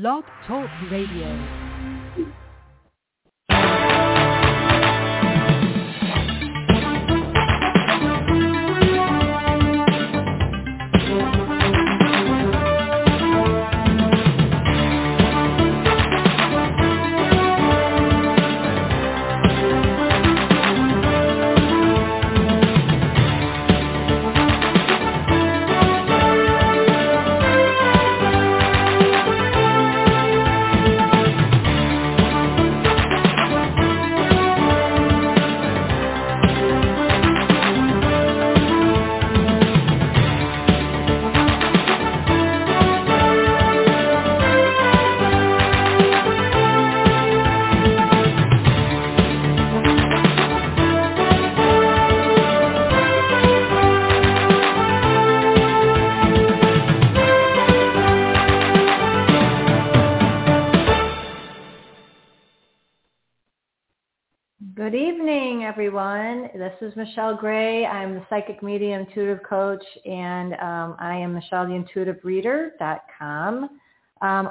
Blog Talk Radio. This is Michelle Gray. I'm the psychic medium intuitive coach, and um, I am Michelle the Intuitive Reader.com. Um,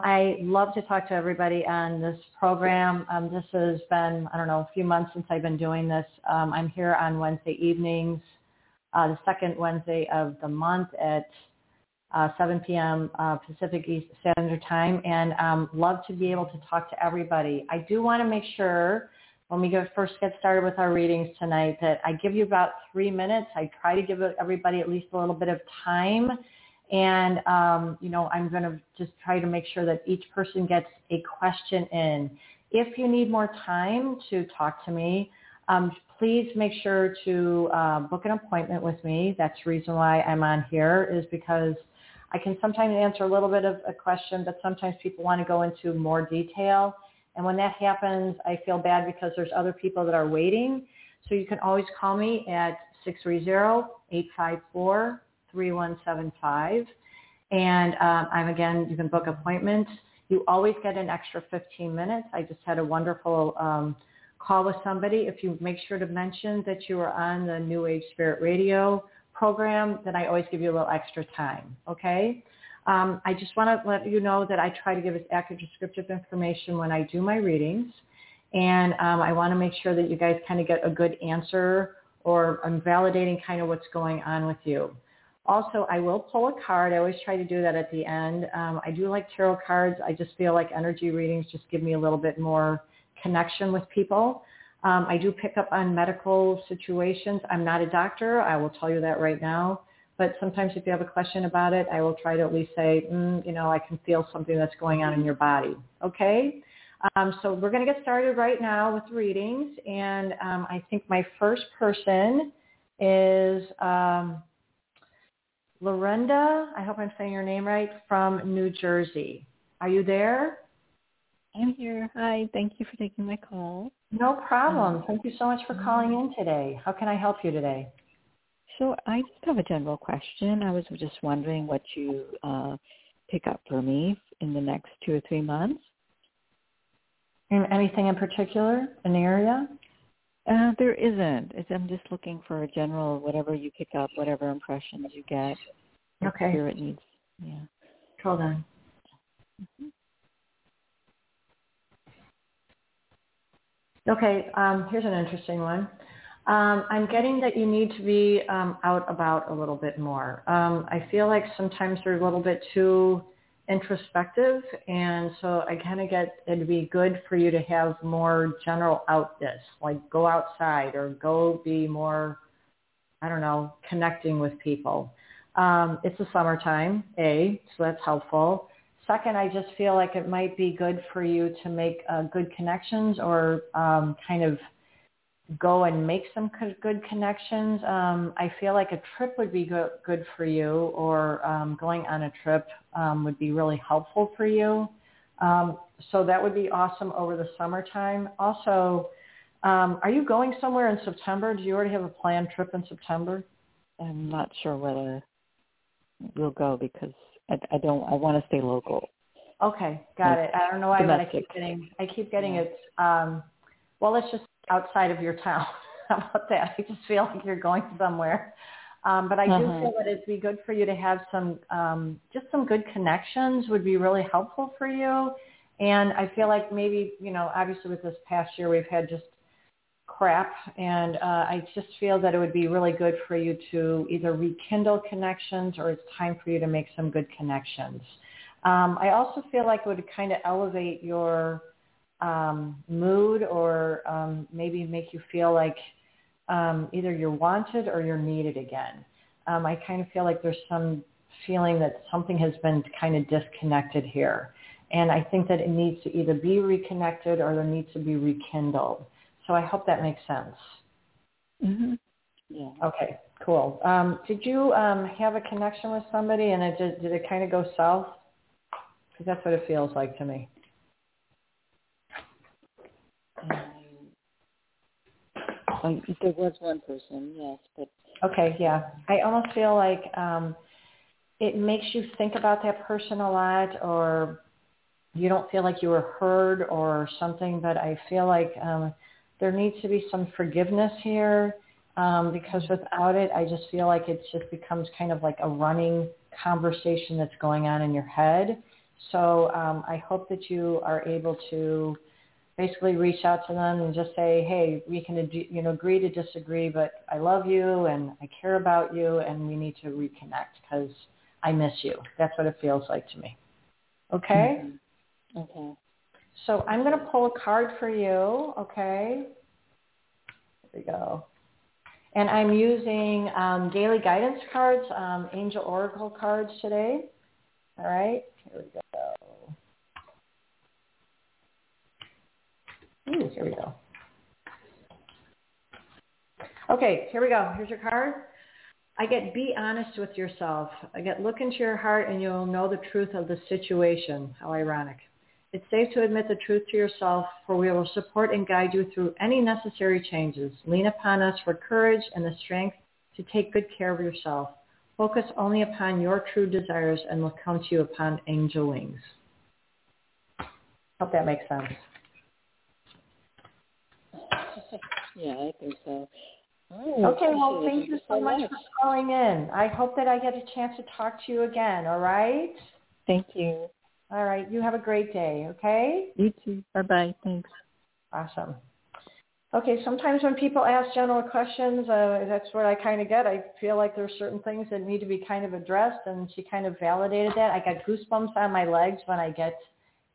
I love to talk to everybody on this program. Um, this has been, I don't know, a few months since I've been doing this. Um, I'm here on Wednesday evenings, uh, the second Wednesday of the month at uh, 7 p.m. Uh, Pacific East Standard Time, and um, love to be able to talk to everybody. I do want to make sure when we go, first get started with our readings tonight that I give you about three minutes. I try to give everybody at least a little bit of time. And, um, you know, I'm going to just try to make sure that each person gets a question in. If you need more time to talk to me, um, please make sure to uh, book an appointment with me. That's the reason why I'm on here is because I can sometimes answer a little bit of a question, but sometimes people want to go into more detail. And when that happens, I feel bad because there's other people that are waiting. So you can always call me at 630-854-3175. And um, I'm again, you can book appointments. You always get an extra 15 minutes. I just had a wonderful um, call with somebody. If you make sure to mention that you are on the New Age Spirit Radio program, then I always give you a little extra time. Okay? Um, I just want to let you know that I try to give as accurate descriptive information when I do my readings. And um, I want to make sure that you guys kind of get a good answer or I'm validating kind of what's going on with you. Also, I will pull a card. I always try to do that at the end. Um, I do like tarot cards. I just feel like energy readings just give me a little bit more connection with people. Um, I do pick up on medical situations. I'm not a doctor. I will tell you that right now. But sometimes if you have a question about it, I will try to at least say, mm, you know, I can feel something that's going on in your body. Okay? Um, so we're going to get started right now with readings. And um, I think my first person is um, Lorenda. I hope I'm saying your name right, from New Jersey. Are you there? I'm here. Hi. Thank you for taking my call. No problem. Thank you so much for calling in today. How can I help you today? So I just have a general question. I was just wondering what you uh, pick up for me in the next two or three months. Anything in particular, an area? Uh, there isn't. It's, I'm just looking for a general, whatever you pick up, whatever impressions you get. Okay. Spirit needs. Yeah. Hold on. Mm-hmm. Okay, um, here's an interesting one. Um, I'm getting that you need to be um, out about a little bit more. Um, I feel like sometimes you're a little bit too introspective, and so I kind of get it'd be good for you to have more general outness, like go outside or go be more, I don't know, connecting with people. Um, it's the summertime, A, so that's helpful. Second, I just feel like it might be good for you to make uh, good connections or um, kind of go and make some good connections. Um, I feel like a trip would be good, good for you or um, going on a trip um, would be really helpful for you. Um, so that would be awesome over the summertime. Also, um, are you going somewhere in September? Do you already have a planned trip in September? I'm not sure whether we'll go because I, I don't. I want to stay local. Okay, got like, it. I don't know why, domestic. but I keep getting I keep getting yeah. it. Um, well, let's just outside of your town. How about that? I just feel like you're going somewhere. Um, but I do uh-huh. feel that it'd be good for you to have some, um, just some good connections would be really helpful for you. And I feel like maybe, you know, obviously with this past year we've had just crap and uh, I just feel that it would be really good for you to either rekindle connections or it's time for you to make some good connections. Um, I also feel like it would kind of elevate your um, mood or um, maybe make you feel like um, either you're wanted or you're needed again. Um, I kind of feel like there's some feeling that something has been kind of disconnected here. And I think that it needs to either be reconnected or there needs to be rekindled. So I hope that makes sense. Mm-hmm. Yeah. Okay, cool. Um, did you um, have a connection with somebody and it did, did it kind of go south? Because that's what it feels like to me. Um, there was one person, yes, but okay, yeah. I almost feel like um, it makes you think about that person a lot, or you don't feel like you were heard, or something. But I feel like um, there needs to be some forgiveness here um, because without it, I just feel like it just becomes kind of like a running conversation that's going on in your head. So um, I hope that you are able to basically reach out to them and just say, hey, we can you know agree to disagree, but I love you and I care about you, and we need to reconnect because I miss you. That's what it feels like to me. Okay. Mm-hmm. Okay. So I'm going to pull a card for you. Okay. There we go. And I'm using um, daily guidance cards, um, angel oracle cards today. All right. Here we go. Ooh, here we go. Okay, here we go. Here's your card. I get be honest with yourself. I get look into your heart and you'll know the truth of the situation. How ironic. It's safe to admit the truth to yourself, for we will support and guide you through any necessary changes. Lean upon us for courage and the strength to take good care of yourself. Focus only upon your true desires and we'll come to you upon angel wings. Hope that makes sense. Yeah, I think so. Oh, okay, well, thank you so much, for calling in. I hope that I get a chance to talk to you again, all right? Thank you. All right, you have a great day, okay? You too. Bye-bye. Thanks. Awesome. Okay, sometimes when people ask general questions, uh, that's what I kind of get. I feel like there's certain things that need to be kind of addressed, and she kind of validated that. I got goosebumps on my legs when I get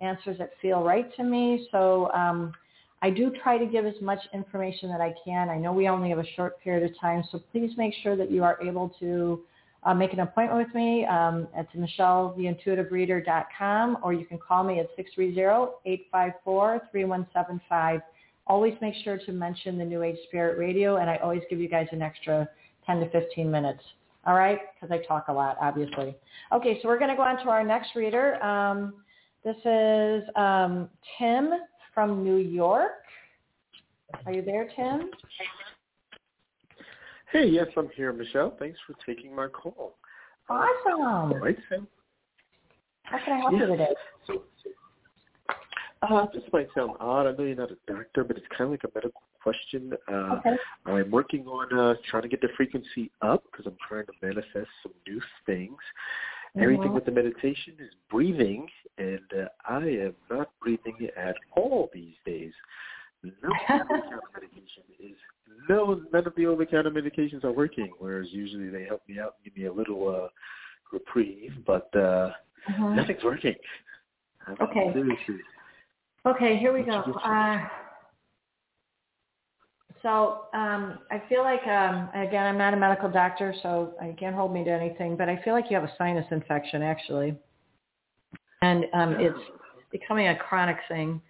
answers that feel right to me. So um, I do try to give as much information that I can. I know we only have a short period of time, so please make sure that you are able to uh, make an appointment with me um, at michelletheintuitivereader.com or you can call me at 630-854-3175. Always make sure to mention the New Age Spirit Radio, and I always give you guys an extra 10 to 15 minutes. All right? Because I talk a lot, obviously. Okay, so we're going to go on to our next reader. Um, this is um, Tim from New York. Are you there, Tim? Hey, yes, I'm here, Michelle. Thanks for taking my call. Awesome. All right, Tim. How can I help yeah. you today? So, uh, this might sound odd. I know you're not a doctor, but it's kind of like a medical question. Uh, okay. I'm working on uh, trying to get the frequency up because I'm trying to manifest some new things. Mm-hmm. Everything with the meditation is breathing, and uh, I am not breathing at all these days. No over-the-counter medication is no none of the over-the-counter medications are working. Whereas usually they help me out and give me a little uh, reprieve, but uh, mm-hmm. nothing's working. Okay. Seriously. Okay, here we go. Uh, so um, I feel like, um, again, I'm not a medical doctor, so I can't hold me to anything, but I feel like you have a sinus infection, actually. And um, it's becoming a chronic thing.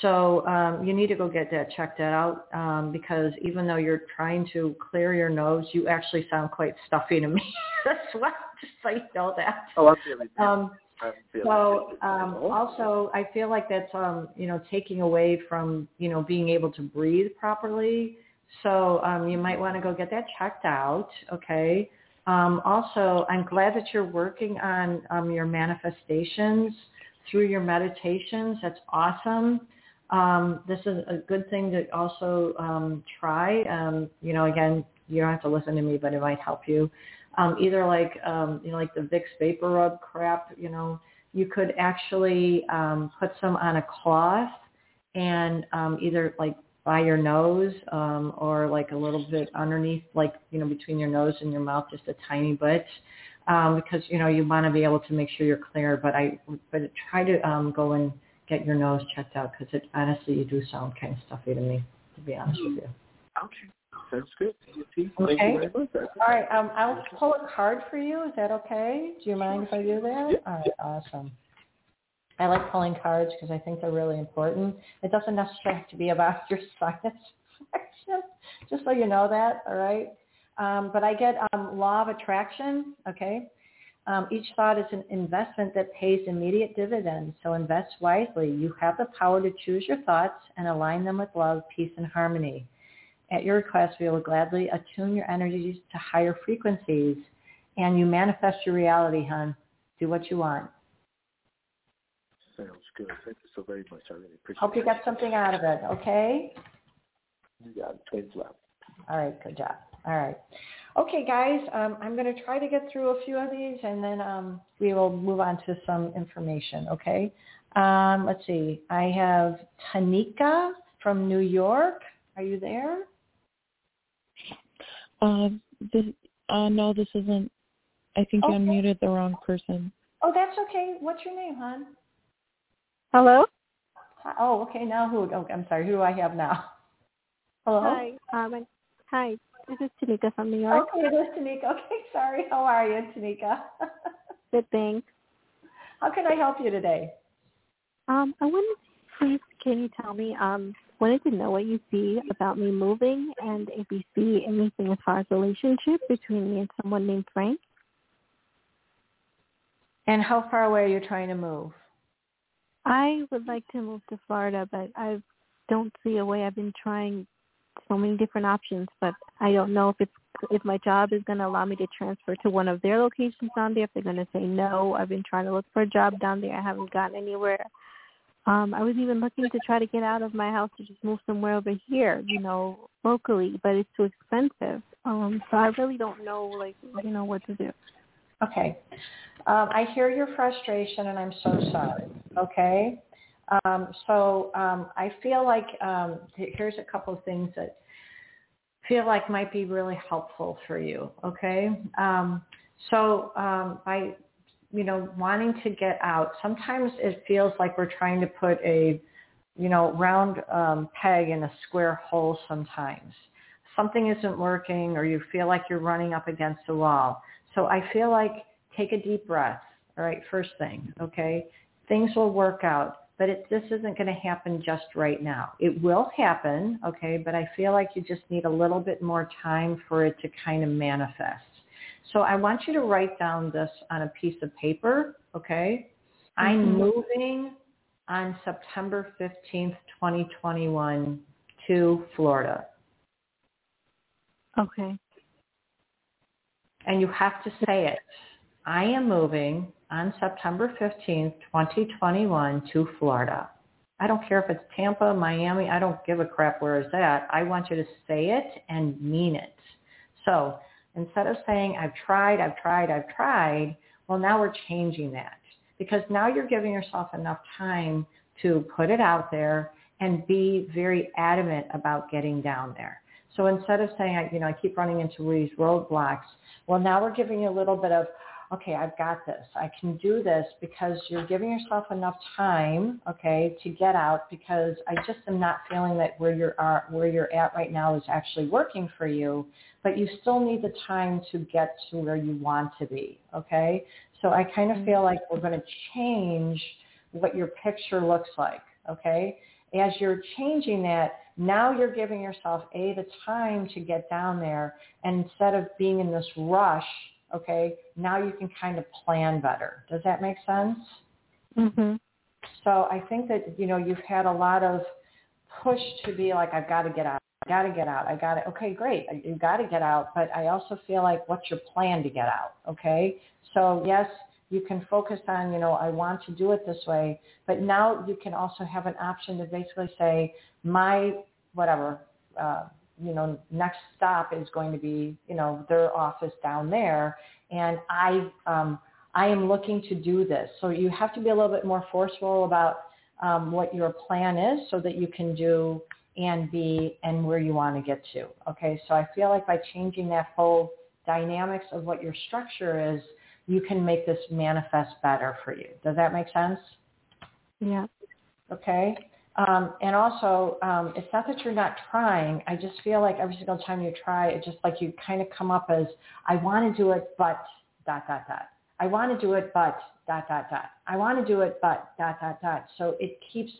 So um, you need to go get that checked out um, because even though you're trying to clear your nose, you actually sound quite stuffy to me. That's why, just so you know that. Oh, I'm feeling um, so um, also, I feel like that's um, you know taking away from you know being able to breathe properly. So um, you might want to go get that checked out. Okay. Um, also, I'm glad that you're working on um, your manifestations through your meditations. That's awesome. Um, this is a good thing to also um, try. Um, you know, again, you don't have to listen to me, but it might help you. Um, either like um, you know like the Vicks VapoRub crap, you know, you could actually um, put some on a cloth and um, either like by your nose um, or like a little bit underneath, like you know between your nose and your mouth, just a tiny bit, um, because you know you want to be able to make sure you're clear. But I but try to um, go and get your nose checked out because it honestly you do sound kind of stuffy to me, to be honest with you. Okay. Sounds good. Okay. All right. Um, I'll pull a card for you. Is that okay? Do you mind if I do that? Yeah. All right. Awesome. I like pulling cards because I think they're really important. It doesn't necessarily have to be about your sinus infection, just so you know that, all right? Um, but I get um, law of attraction, okay? Um, each thought is an investment that pays immediate dividends, so invest wisely. You have the power to choose your thoughts and align them with love, peace, and harmony. At your request, we will gladly attune your energies to higher frequencies, and you manifest your reality, hon. Do what you want. Sounds good. Thank you so very much. I really appreciate it. Hope you got something out of it, okay? You got it. Twins left. All right, good job. All right. Okay, guys, um, I'm going to try to get through a few of these, and then um, we will move on to some information, okay? Um, let's see. I have Tanika from New York. Are you there? Um, this, uh, no, this isn't. I think you Okay. unmuted the wrong person. Oh, that's okay. What's your name, hon? Hello. Hi- Oh, okay. Now who? Oh, I'm sorry. Who do I have now? Hello. Hi. Um, hi. This is Tanika from New York. Okay, it is Tanika. Okay, sorry. How are you, Tanika? Good thanks. How can I help you today? Um, I wanted, to please, can you tell me? Um, wanted to know what you see about me moving, and if you see anything as far as relationship between me and someone named Frank. And how far away are you trying to move? I would like to move to Florida, but I don't see a way. I've been trying so many different options, but I don't know if it's if my job is going to allow me to transfer to one of their locations down there. If they're going to say no, I've been trying to look for a job down there. I haven't gotten anywhere. Um, I was even looking to try to get out of my house to just move somewhere over here, you know, locally, but it's too expensive. Um, so I really don't know, like, you know, what to do. Okay. Um, I hear your frustration, and I'm so sorry. Okay. Um, so um, I feel like um, here's a couple of things that feel like might be really helpful for you. Okay. Um, so um, by you know wanting to get out, sometimes it feels like we're trying to put a you know round um, peg in a square hole. Sometimes something isn't working, or you feel like you're running up against a wall. So I feel like take a deep breath. All right, first thing, okay? Things will work out, but it, this isn't going to happen just right now. It will happen, okay, but I feel like you just need a little bit more time for it to kind of manifest. So I want you to write down this on a piece of paper, okay? I'm Mhm. moving on September 15th, 2021 to Florida. Okay. and you have to say it. I am moving on September 15th, 2021 to Florida. I don't care if it's Tampa, Miami, I don't give a crap where is that. I want you to say it and mean it. So instead of saying, I've tried, I've tried, I've tried, well, now we're changing that because now you're giving yourself enough time to put it out there and be very adamant about getting down there. So instead of saying, you know, I keep running into these roadblocks, well, now we're giving you a little bit of, okay, I've got this. I can do this because you're giving yourself enough time, okay, to get out because I just am not feeling that where you're are, where you're at right now is actually working for you, but you still need the time to get to where you want to be, okay? So I kind of feel like we're going to change what your picture looks like, okay? As you're changing that, now you're giving yourself a the time to get down there and instead of being in this rush okay? Now you can kind of plan better. Does that make sense? Mm-hmm. so i think that you know you've had a lot of push to be like i've got to get out i got to get out i got to okay great you got to get out but i also feel like what's your plan to get out okay? So yes you can focus on, you know, I want to do it this way, but now you can also have an option to basically say, my, whatever, uh, you know, next stop is going to be, you know, their office down there. And I, um, I am looking to do this. So you have to be a little bit more forceful about um, what your plan is so that you can do and be and where you want to get to. Okay, so I feel like by changing that whole dynamics of what your structure is, you can make this manifest better for you. Does that make sense? Yeah. Okay. Um, and also, um, it's not that you're not trying. I just feel like every single time you try, it just like you kind of come up as, I want to do it, but dot, dot, dot. I want to do it, but dot, dot, dot. I want to do it, but dot, dot, dot. So it keeps,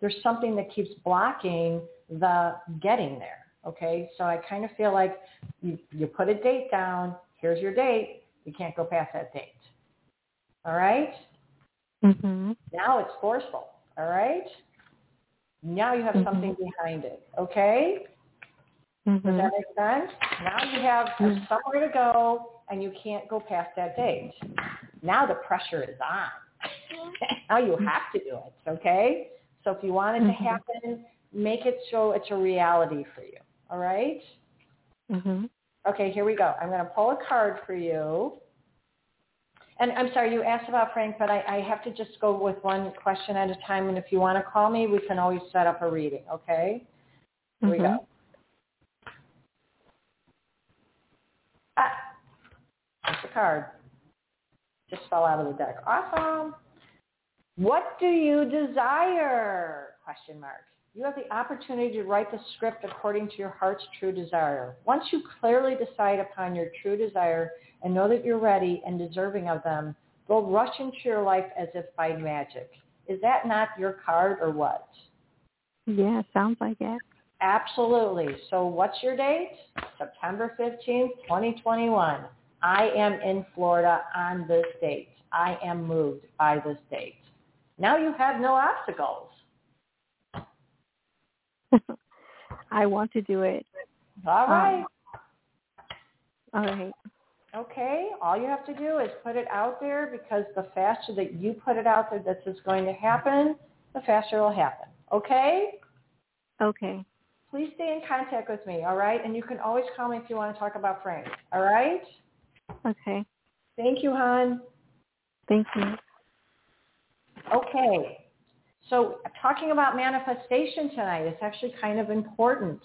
there's something that keeps blocking the getting there. Okay. So I kind of feel like you, you put a date down. Here's your date. You can't go past that date. All right? Mm-hmm. Now it's forceful. All right? Now you have mm-hmm. something behind it. Okay? Mm-hmm. Does that make sense? Now you have mm-hmm. somewhere to go and you can't go past that date. Now the pressure is on. now you have to do it. Okay? So if you want it to mm-hmm. happen, make it so it's a reality for you. All right? Mm-hmm. Okay, here we go. I'm going to pull a card for you. And I'm sorry, you asked about Frank, but I, I have to just go with one question at a time. And if you want to call me, we can always set up a reading, okay? Here mm-hmm. we go. Ah, that's the card. Just fell out of the deck. Awesome. What do you desire? Question mark. You have the opportunity to write the script according to your heart's true desire. Once you clearly decide upon your true desire and know that you're ready and deserving of them, they'll rush into your life as if by magic. Is that not your card or what? Yeah, sounds like it. Absolutely. So what's your date? September 15th, 2021. I am in Florida on this date. I am moved by this date. Now you have no obstacles. I want to do it. All right. Um, all right. Okay. All you have to do is put it out there because the faster that you put it out there that this is going to happen, the faster it'll happen. Okay? Okay. Please stay in contact with me, all right? And you can always call me if you want to talk about Frank, all right? Okay. Thank you, hon. Thank you. Okay. So talking about manifestation tonight is actually kind of important.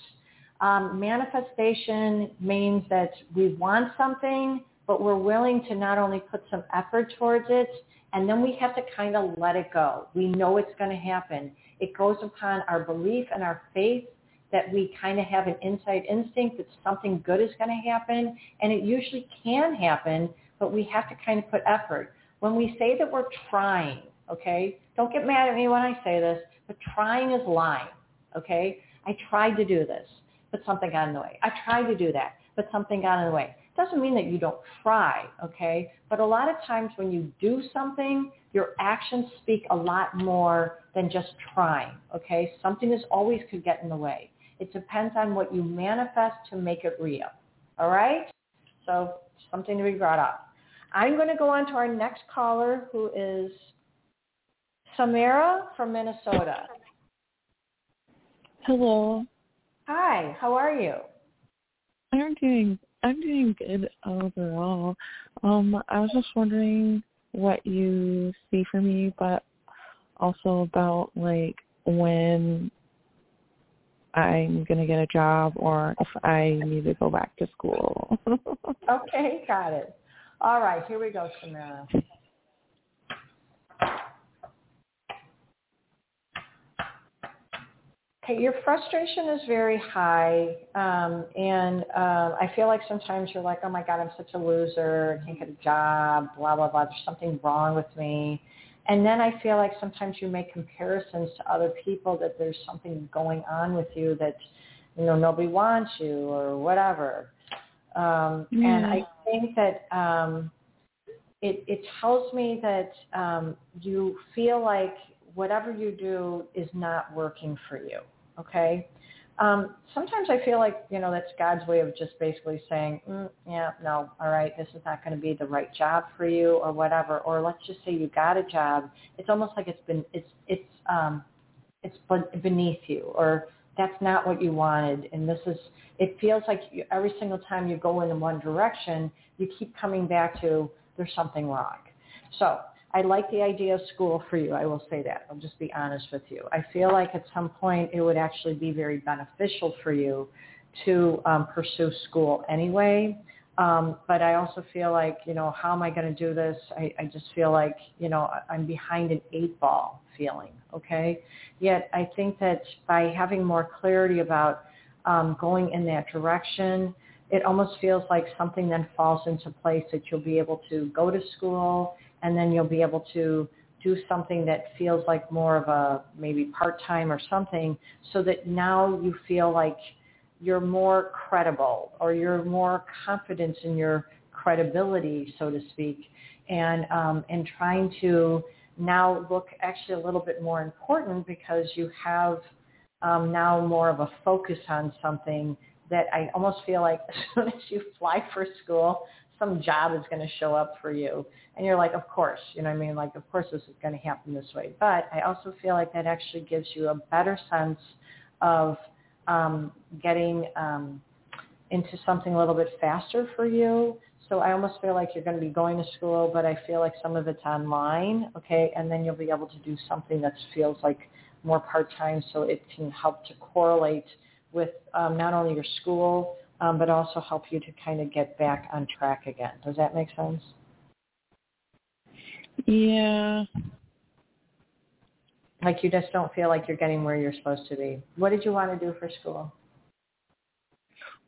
Um, manifestation means that we want something, but we're willing to not only put some effort towards it, and then we have to kind of let it go. We know it's going to happen. It goes upon our belief and our faith that we kind of have an inside instinct that something good is going to happen, and it usually can happen, but we have to kind of put effort. When we say that we're trying, okay, don't get mad at me when I say this, but trying is lying, okay? I tried to do this, but something got in the way. I tried to do that, but something got in the way. Doesn't mean that you don't try, okay? But a lot of times when you do something, your actions speak a lot more than just trying, okay? Something is always could get in the way. It depends on what you manifest to make it real, all right? So something to be brought up. I'm going to go on to our next caller who is Samara from Minnesota. Hello. Hi, how are you? I'm doing I'm doing good overall. Um, I was just wondering what you see for me, but also about like when I'm gonna get a job or if I need to go back to school. okay, got it. All right, here we go, Samara. Your frustration is very high, um, and uh, I feel like sometimes you're like, oh my God, I'm such a loser. I can't get a job. Blah blah blah. There's something wrong with me. And then I feel like sometimes you make comparisons to other people that there's something going on with you that you know nobody wants you or whatever. Um, yeah. And I think that um, it, it tells me that um, you feel like whatever you do is not working for you. Okay. Um, sometimes I feel like, you know, that's God's way of just basically saying, mm, yeah, no, all right, this is not going to be the right job for you or whatever. Or let's just say you got a job. It's almost like it's been, it's, it's, um, it's beneath you or that's not what you wanted. And this is, it feels like you, every single time you go in one direction, you keep coming back to there's something wrong. So I like the idea of school for you. I will say that. I'll just be honest with you. I feel like at some point it would actually be very beneficial for you to um, pursue school anyway. Um, but I also feel like, you know, how am I going to do this? I, I just feel like, you know, I'm behind an eight ball feeling, okay? Yet I think that by having more clarity about um, going in that direction, it almost feels like something then falls into place that you'll be able to go to school and then you'll be able to do something that feels like more of a maybe part-time or something so that now you feel like you're more credible or you're more confident in your credibility, so to speak, and um, and trying to now look actually a little bit more important because you have um, now more of a focus on something that I almost feel like as soon as you fly for school, some job is going to show up for you. And you're like, of course, you know what I mean? Like, of course this is going to happen this way. But I also feel like that actually gives you a better sense of um, getting um, into something a little bit faster for you. So I almost feel like you're going to be going to school, but I feel like some of it's online, okay? And then you'll be able to do something that feels like more part-time so it can help to correlate with um, not only your school, um, but also help you to kind of get back on track again. Does that make sense? Yeah. Like you just don't feel like you're getting where you're supposed to be. What did you want to do for school?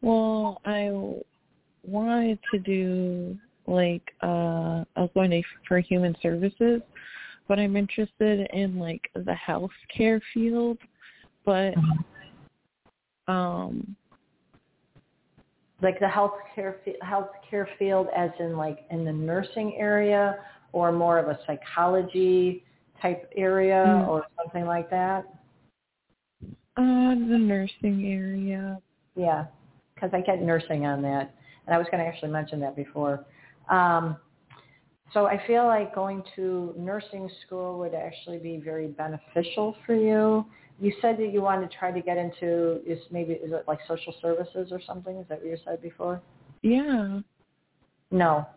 Well, I wanted to do like uh I was going to for human services, but I'm interested in like the healthcare field, but um like the healthcare healthcare field as in like in the nursing area or more of a psychology type area mm. or something like that? Uh, the nursing area. Yeah, because I get nursing on that, and I was going to actually mention that before. Um, so I feel like going to nursing school would actually be very beneficial for you. You said that you wanted to try to get into is maybe is it like social services or something? Is that what you said before? Yeah. No.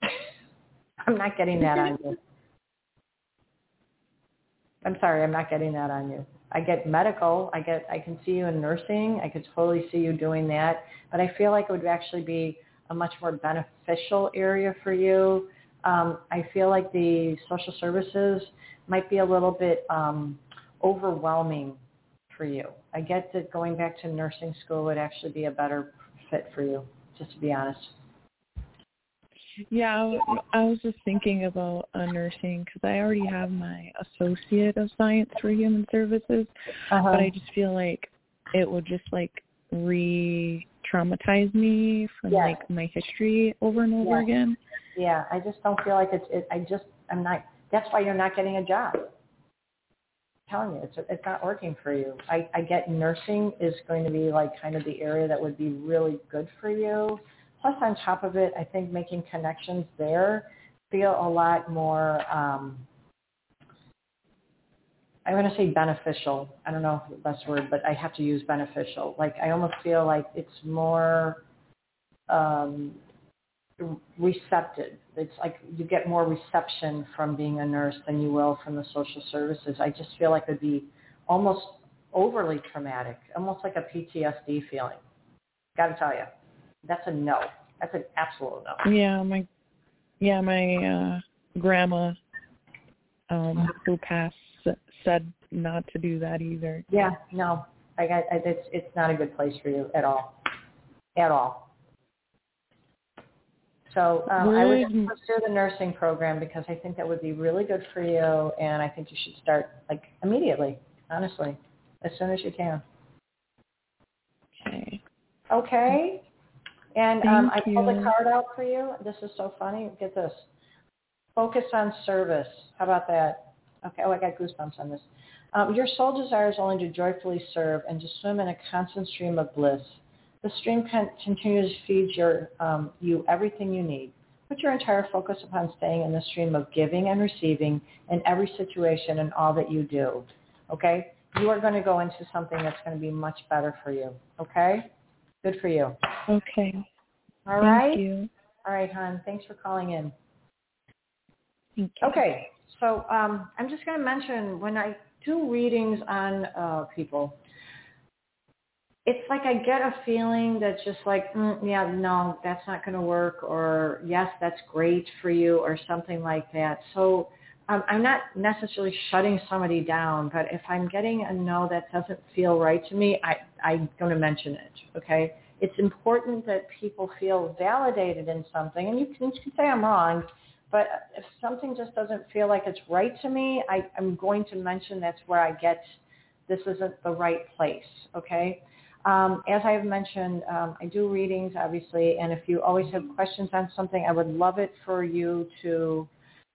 I'm not getting that on you. I'm sorry, I'm not getting that on you. I get medical. I get. I can see you in nursing. I could totally see you doing that. But I feel like it would actually be a much more beneficial area for you. Um, I feel like the social services might be a little bit um, overwhelming for you. I get that going back to nursing school would actually be a better fit for you, just to be honest. Yeah, I was just thinking about uh, nursing because I already have my associate of science for human services, uh-huh. but I just feel like it would just like re-traumatize me from yes. like my history over and over yes. again. Yeah, I just don't feel like it's. It, I just I'm not. That's why you're not getting a job. Telling you, it's it's not working for you. I I get nursing is going to be like kind of the area that would be really good for you Plus, on top of it, I think making connections there feel a lot more, um, I'm going to say beneficial. I don't know if the best word, but I have to use beneficial. Like I almost feel like it's more um, receptive. It's like you get more reception from being a nurse than you will from the social services. I just feel like it'd be almost overly traumatic, almost like a PTSD feeling. Got to tell you that's a no. That's an absolute no. Yeah, my yeah, my uh grandma um who passed said not to do that either. Yeah, no. I got it's it's not a good place for you at all. At all. So um, I would pursue the nursing program because I think that would be really good for you, and I think you should start like immediately. Honestly, as soon as you can. Okay. Okay. And um, I pulled a card out for you. This is so funny. Get this. Focus on service. How about that? Okay. Oh, I got goosebumps on this. Um, your soul desires only to joyfully serve and to swim in a constant stream of bliss. The stream can continues to feed your, um, you everything you need. Put your entire focus upon staying in the stream of giving and receiving in every situation and all that you do. Okay? you are going to go into something that's going to be much better for you. Okay? Good for you. Okay. All Thank right. you. All right, hon. Thanks for calling in. Thank you. Okay. So um, I'm just going to mention when I do readings on uh, people, it's like I get a feeling that's just like, mm, yeah, no, that's not going to work, or yes, that's great for you, or something like that. So um, I'm not necessarily shutting somebody down, but if I'm getting a no that doesn't feel right to me, I, I'm going to mention it. Okay. It's important that people feel validated in something, and you can, you can say I'm wrong, but if something just doesn't feel like it's right to me, I, I'm going to mention that's where I get this isn't the right place. Okay. Um, as I've mentioned, um, I do readings, obviously, and if you always have questions on something, I would love it for you to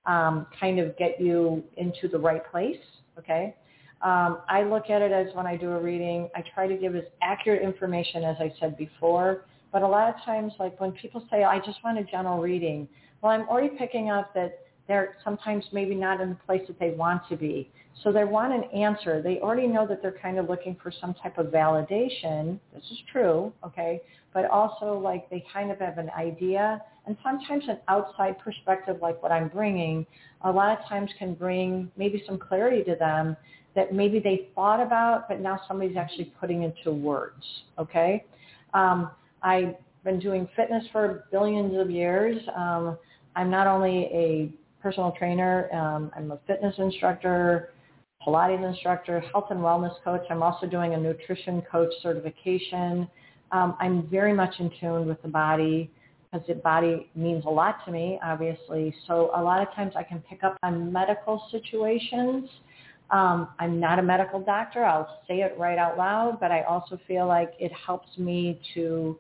um, kind of get you into the right place. Okay. Um, I look at it as when I do a reading, I try to give as accurate information as I said before. But a lot of times, like when people say, I just want a general reading, well, I'm already picking up that they're sometimes maybe not in the place that they want to be. So they want an answer. They already know that they're kind of looking for some type of validation. This is true, okay? But also like they kind of have an idea and sometimes an outside perspective like what I'm bringing a lot of times can bring maybe some clarity to them that maybe they thought about, but now somebody's actually putting into words, okay? Um, I've been doing fitness for billions of years. Um, I'm not only a personal trainer, um, I'm a fitness instructor, Pilates instructor, health and wellness coach. I'm also doing a nutrition coach certification. Um, I'm very much in tune with the body because the body means a lot to me, obviously. So a lot of times I can pick up on medical situations. Um, I'm not a medical doctor. I'll say it right out loud, but I also feel like it helps me to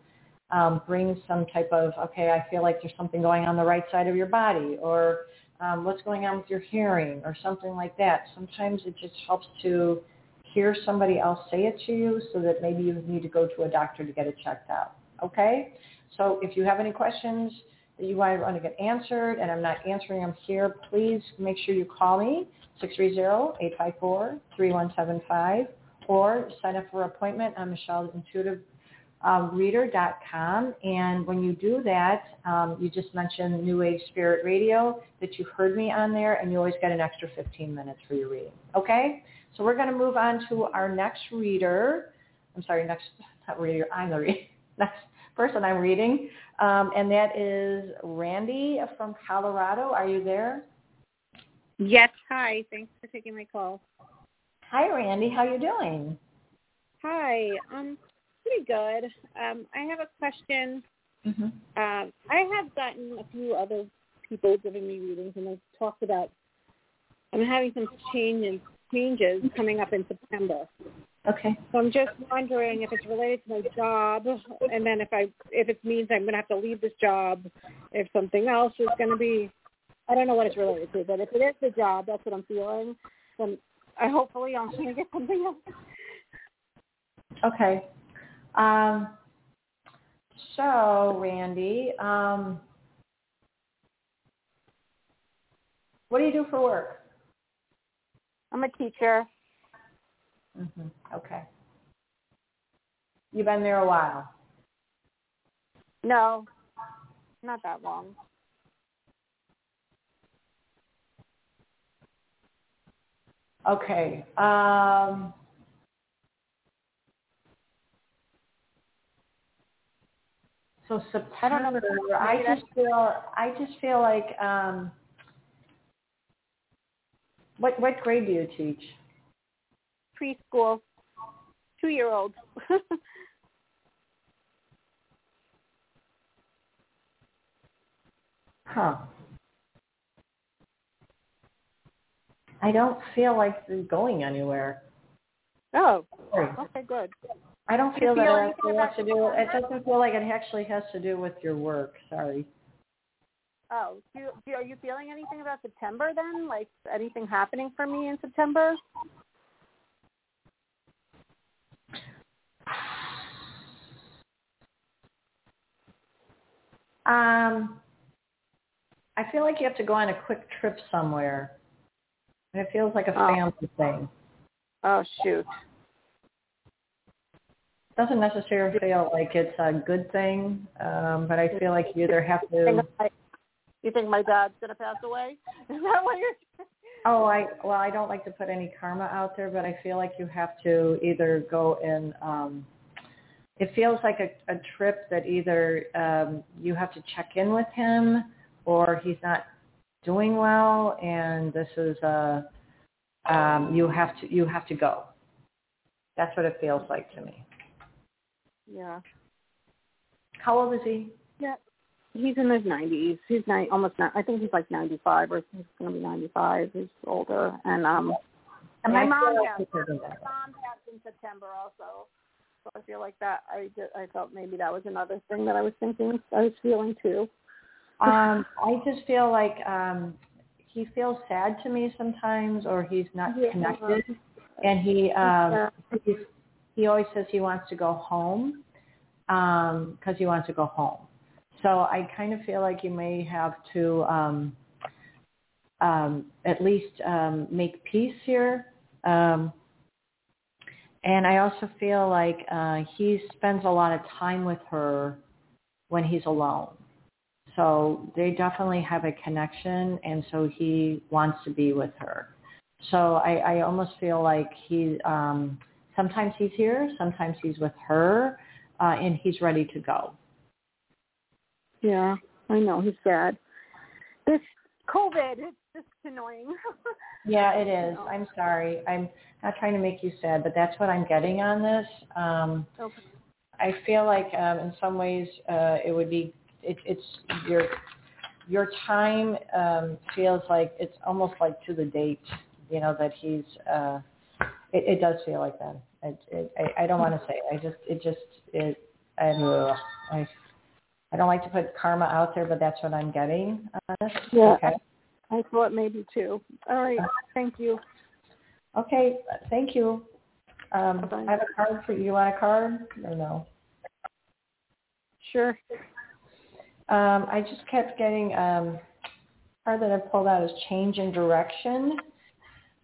um, bring some type of, okay, I feel like there's something going on the right side of your body or um, what's going on with your hearing or something like that. Sometimes it just helps to hear somebody else say it to you so that maybe you need to go to a doctor to get it checked out. Okay? So if you have any questions that you want to get answered and I'm not answering them here, please make sure you call me, 630-854-3175, or sign up for an appointment on Michelle's Intuitive um, reader.com. And when you do that, um, you just mention New Age Spirit Radio that you heard me on there, and you always get an extra 15 minutes for your reading. Okay? So we're going to move on to our next reader. I'm sorry, next not reader. I'm the reader. Next person I'm reading, um, and that is Randy from Colorado. Are you there? Yes. Hi. Thanks for taking my call. Hi, Randy. How you doing? Hi. Um, pretty good. Um, I have a question. Mm-hmm. Um, I have gotten a few other people giving me readings, and they've talked about I'm having some changes changes coming up in September. Okay. So I'm just wondering if it's related to my job, and then if I if it means I'm going to have to leave this job, if something else is going to be, I don't know what it's related to, but if it is the job, that's what I'm feeling. Then I hopefully I'm going to get something else. Okay. Um, so, Randy, um, what do you do for work? I'm a teacher. hmm Okay. You've been there a while. No, not that long. Okay. Um, so September, I just feel, I just feel like, um, what what grade do you teach? Preschool, two year old. Huh. I don't feel like going anywhere. oh, okay, good. I don't Do feel that it actually has to do. It doesn't feel like it actually has to do with your work. Sorry. Oh, do you, do, are you feeling anything about September then? Like anything happening for me in September? Um, I feel like you have to go on a quick trip somewhere. And it feels like a Oh. family thing. Oh shoot. Doesn't necessarily feel like it's a good thing, um, but I feel like you either have to. You think my dad's gonna pass away? Is that what you're? Oh, I well, I don't like to put any karma out there, but I feel like you have to either go and. Um, it feels like a, a trip that either um, you have to check in with him, or he's not doing well, and this is a um, you have to you have to go. That's what it feels like to me. Yeah. How old is he? Yeah. He's in his nineties. He's nine, almost. Not, I think he's like ninety-five, or he's going to be ninety-five. He's older, and um. And my mom feel like passed. he My mom passed in September also. So I feel like that. I just, I felt maybe that was another thing that I was thinking. I was feeling too. Um, I just feel like um, he feels sad to me sometimes, or he's not Yeah. connected, and he um, he's, he always says he wants to go home because he wants to go home. So I kind of feel like you may have to um, um, at least um, make peace here. Um, and I also feel like uh, he spends a lot of time with her when he's alone. So they definitely have a connection, and so he wants to be with her. So I, I almost feel like he um, sometimes he's here, sometimes he's with her, uh, and he's ready to go. Yeah, I know he's sad. This COVID, it's just annoying. Yeah, it is. I'm sorry. I'm not trying to make you sad, but that's what I'm getting on this. Um, okay. I feel like um, in some ways uh, it would be it, it's your your time um, feels like it's almost like to the date, you know, that he's. Uh, it, it does feel like that. It, it, I, I don't want to say. It. I just it just it. I, ugh, I I don't like to put karma out there, but that's what I'm getting. Yeah. Okay. I thought maybe too. All right. Thank you. Okay. Thank you. Um, Bye-bye. I have a card for you. You want a card or no? Sure. Um, I just kept getting um, card that I pulled out is change in direction.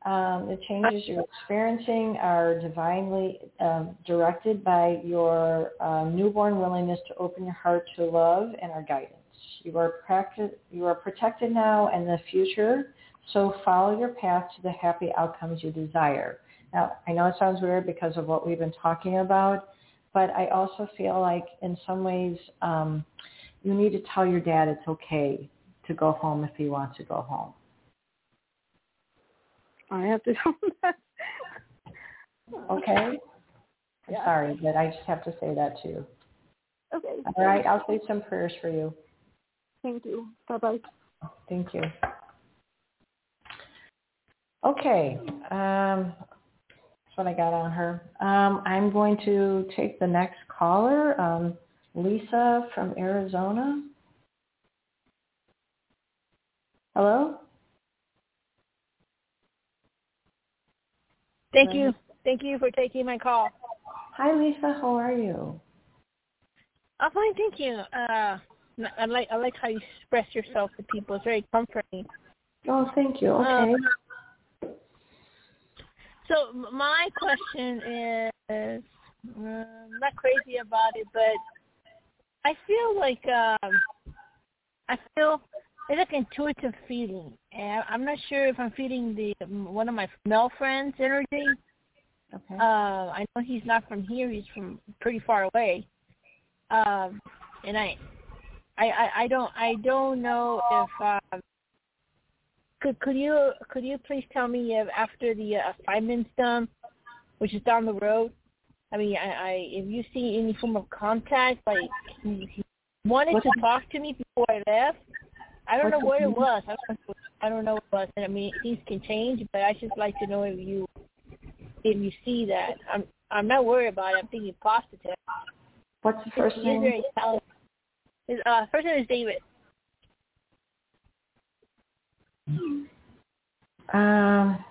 Um, the changes you're experiencing are divinely um, directed by your uh, newborn willingness to open your heart to love and our guidance. You are, practi- you are protected now and the future, so follow your path to the happy outcomes you desire. Now, I know it sounds weird because of what we've been talking about, but I also feel like in some ways um, you need to tell your dad it's okay to go home if he wants to go home. I have to tell that. Okay? I'm Yeah. sorry, but I just have to say that too. Okay. All right, I'll say some prayers for you. Thank you. Bye bye. Thank you. Okay, um, that's what I got on her. Um, I'm going to take the next caller, um, Lisa from Arizona. Hello? Thank you. Thank you for taking my call. Hi, Lisa. How are you? I'm fine, thank you. Uh, I like I like how you express yourself to people. It's very comforting. Oh, thank you. Okay. So my question is, um, not crazy about it, but I feel like um, I feel it's like intuitive feeling, and I'm not sure if I'm feeling the one of my male friends' energy. okay. Uh, I know he's not from here; he's from pretty far away. Um, and I, I, I, I don't, I don't know if. Um, could could you could you please tell me if after the uh, assignment's done, which is down the road? I mean, I, I if you see any form of contact, like he, he wanted to talk to me before I left. I don't know what it was. I don't, know- I don't know what it was. And I mean, things can change, but I just like to know if you if you see that. I'm I'm not worried about it. I'm thinking positive. What's the first name? very talented. His uh, first name is David. Um,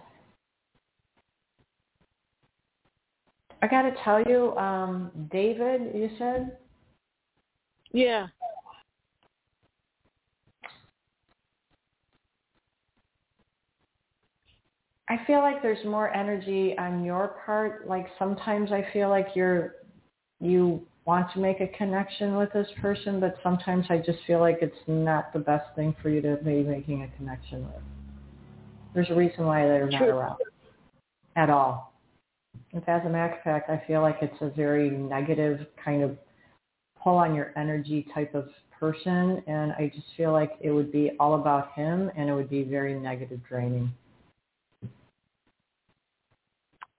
I got to tell you, um, David, you said? Yeah. I feel like there's more energy on your part. Like sometimes I feel like you're you want to make a connection with this person, but sometimes I just feel like it's not the best thing for you to be making a connection with. There's a reason why they're not True. around at all. If as a matter of fact, I feel like it's a very negative kind of pull on your energy type of person, and I just feel like it would be all about him, and it would be very negative draining.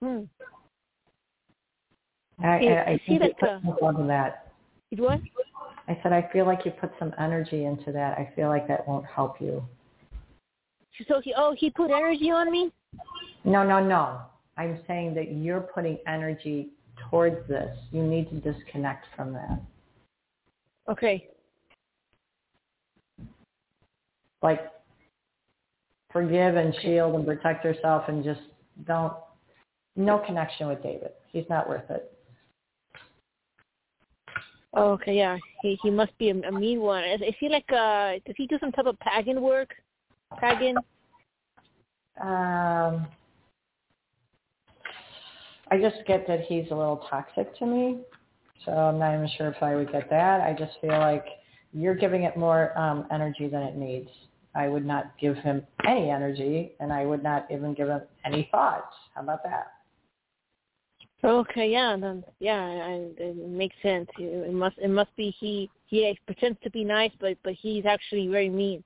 Hmm. I, See- I, I see think you put uh, some love in that. It was? I said I feel like you put some energy into that. I feel like that won't help you. So he oh he put energy on me? No, no, no. I'm saying that you're putting energy towards this. You need to disconnect from that. Okay. Like forgive and shield and protect yourself and just don't no connection with David. He's not worth it. Oh, okay, yeah. He he must be a, a mean one. Is, is he like uh does he do some type of pagan work? Pagan? Um I just get that he's a little toxic to me. So I'm not even sure if I would get that. I just feel like you're giving it more um, energy than it needs. I would not give him any energy, and I would not even give him any thoughts. How about that? Okay, yeah, then yeah, I, it makes sense. It it must it must be he he pretends to be nice, but but he's actually very mean.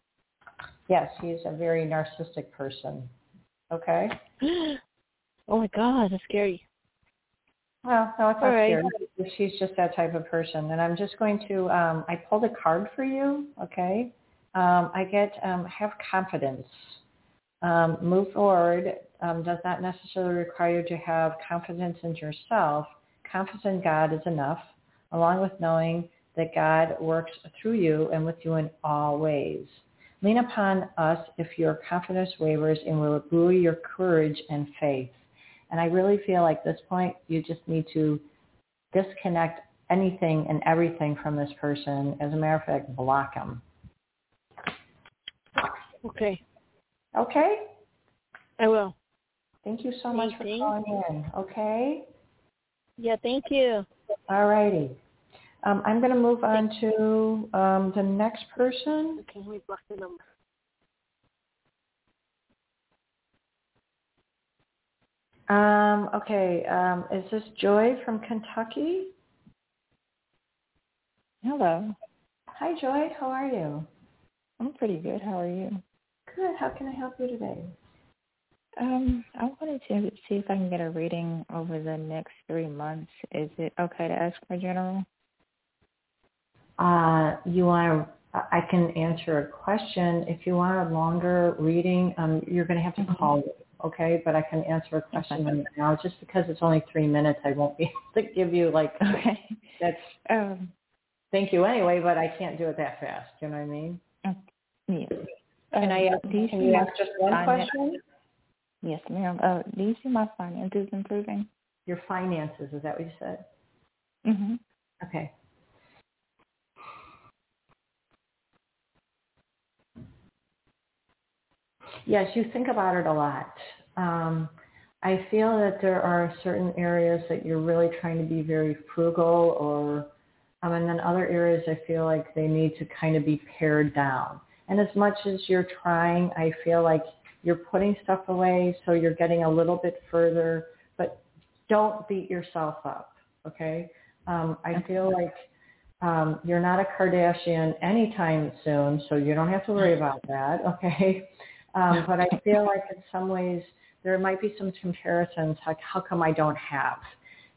Yes, he's a very narcissistic person. Okay. oh my god, that's scary. Well, no, it's not right. scary. She's just that type of person. And I'm just going to, um, I pulled a card for you, okay? Um, I get um, have confidence. Um, move forward um, does not necessarily require you to have confidence in yourself. Confidence in God is enough, along with knowing that God works through you and with you in all ways. Lean upon us if your confidence wavers and we will buoy your courage and faith. And I really feel like this point, you just need to disconnect anything and everything from this person. As a matter of fact, block them. Okay, Okay? I will. Thank you so much for Thank you. calling in. Okay? Yeah, thank you. All righty. Um, I'm going to move on to um, the next person. Okay, let me block the number. Um, okay. Um, is this Joy from Kentucky? Hello. Hi, Joy. How are you? I'm pretty good. How are you? Good. How can I help you today? Um, I wanted to see if I can get a reading over the next three months. Is it okay to ask for general? Uh, you want to, I can answer a question. If you want a longer reading, um, you're going to have to Mhm. call me, okay? But I can answer a question right now. Just because it's only three minutes, I won't be able to give you like, Okay. that's, Um, thank you anyway, but I can't do it that fast. You know what I mean? yeah. Can I, Um, do you can you ask just one question? Yes, ma'am. Uh, do you see my finances improving? Your finances, is that what you said? Mm-hmm. Okay. Yes, you think about it a lot. Um, I feel that there are certain areas that you're really trying to be very frugal or um, and then other areas I feel like they need to kind of be pared down. And as much as you're trying, I feel like you're putting stuff away so you're getting a little bit further, but don't beat yourself up, okay? Um, I feel like um, you're not a Kardashian anytime soon, so you don't have to worry about that, okay? Um, but I feel like in some ways there might be some comparisons, like how come I don't have?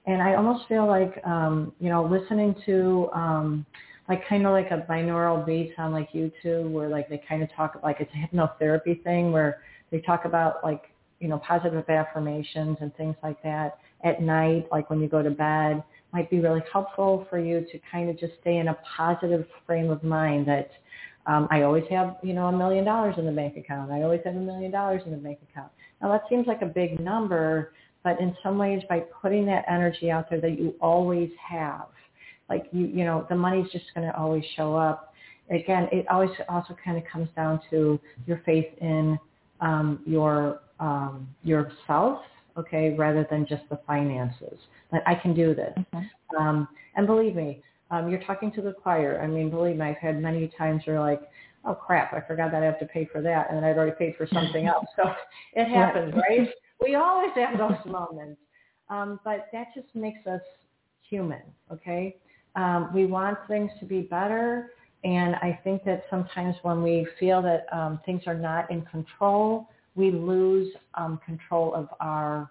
And I almost feel like, um, you know, listening to um, like kind of like a binaural beats on like YouTube where like they kind of talk like it's a hypnotherapy thing where they talk about like, you know, positive affirmations and things like that at night, like when you go to bed, might be really helpful for you to kind of just stay in a positive frame of mind that um, I always have, you know, a million dollars in the bank account. I always have a million dollars in the bank account. Now that seems like a big number, but in some ways by putting that energy out there that you always have, like you, you know, the money's just going to always show up. Again, it always also kind of comes down to your faith in um, your um, yourself, okay, rather than just the finances. That I can do this. Okay. Um, and believe me, um, you're talking to the choir. I mean, believe me, I've had many times where like, oh crap, I forgot that I have to pay for that, and then I'd already paid for something else. So it happens, right? We always have those moments. Um, but that just makes us human, okay? Um, we want things to be better, and I think that sometimes when we feel that um, things are not in control, we lose um, control of our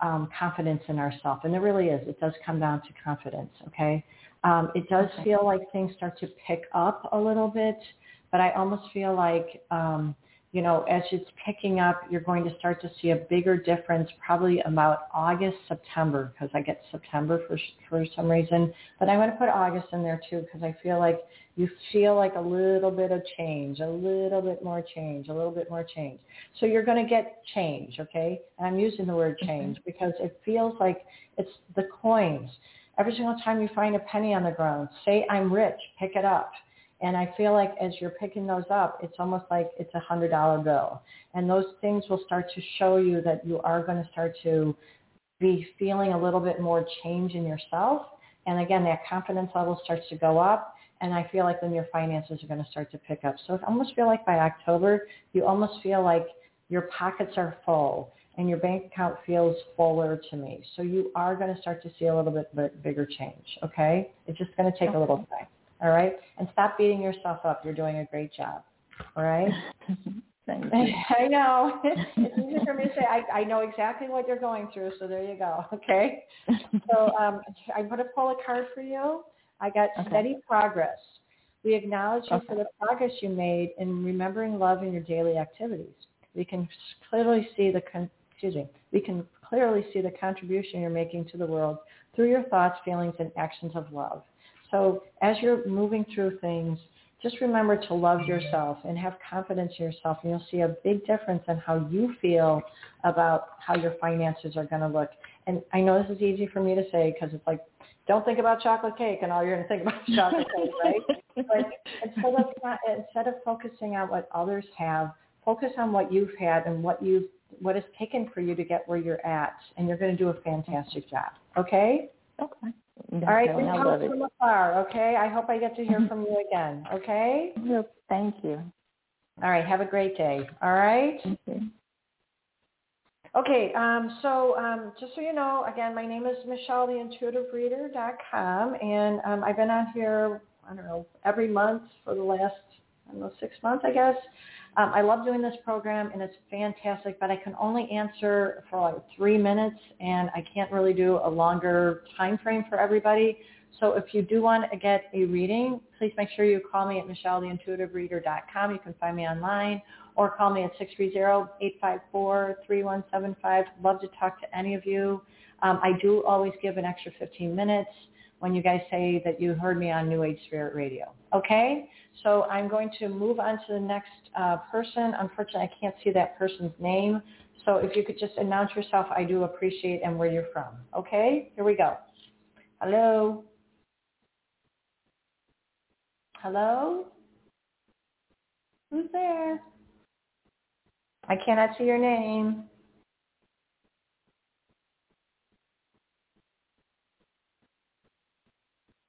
um, confidence in ourselves. And it really is. It does come down to confidence, okay? Um, it does Okay. feel like things start to pick up a little bit, but I almost feel like, um, you know, as it's picking up, you're going to start to see a bigger difference probably about August, September, because I get September for for some reason. But I'm going to put August in there too, because I feel like you feel like a little bit of change, a little bit more change, a little bit more change. So you're going to get change, okay? And I'm using the word mm-hmm. change because it feels like it's the coins. Every single time you find a penny on the ground, say I'm rich, pick it up. And I feel like as you're picking those up, it's almost like it's a hundred dollar bill. And those things will start to show you that you are going to start to be feeling a little bit more change in yourself. And again, that confidence level starts to go up. And I feel like then your finances are going to start to pick up. So I almost feel like by October, you almost feel like your pockets are full and your bank account feels fuller to me. So you are going to start to see a little bit bi- bigger change. Okay. It's just going to take a little time. All right. And stop beating yourself up. You're doing a great job. All right. I know. It's easy for me to say. I, I know exactly what you're going through. So there you go. Okay. So um, I'm going to pull a card for you. I got Okay. steady progress. We acknowledge you for the progress you made in remembering love in your daily activities. We can clearly see the con- excuse me. We can clearly see the contribution you're making to the world through your thoughts, feelings, and actions of love. So as you're moving through things, just remember to love yourself and have confidence in yourself, and you'll see a big difference in how you feel about how your finances are going to look. And I know this is easy for me to say because it's like, don't think about chocolate cake, and all you're going to think about is chocolate cake, right? But instead of not, instead of focusing on what others have, focus on what you've had and what you've what it's taken for you to get where you're at, and you're going to do a fantastic job. Okay? Okay. All right, we come from afar, okay? I hope I get to hear from you again, okay? Yep. Thank you. All right, have a great day, all right? You. Okay, um, so um, just so you know, again, my name is Michelle, the intuitivereader.com, and um, I've been on here, I don't know, every month for the last, Know, six months, I guess. Um, I love doing this program, and it's fantastic, but I can only answer for like three minutes, and I can't really do a longer time frame for everybody. So if you do want to get a reading, please make sure you call me at michelletheintuitivereader.com. You can find me online or call me at 630-854-3175. Love to talk to any of you. Um, I do always give an extra 15 minutes when you guys say that you heard me on New Age Spirit Radio. Okay? So I'm going to move on to the next uh, person. Unfortunately, I can't see that person's name. So if you could just announce yourself, I do appreciate and where you're from. Okay? Here we go. Hello? Hello? Who's there? I cannot see your name.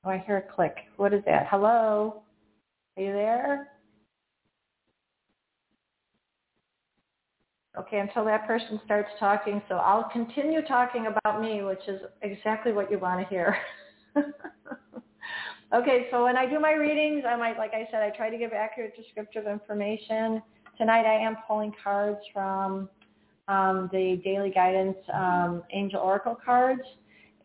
Oh, I hear a click. What is that? Hello? Are you there? Okay, until that person starts talking, so I'll continue talking about me, which is exactly what you want to hear. okay, so when I do my readings, I might, like I said, I try to give accurate descriptive information. Tonight I am pulling cards from um, the Daily Guidance um, Angel Oracle cards,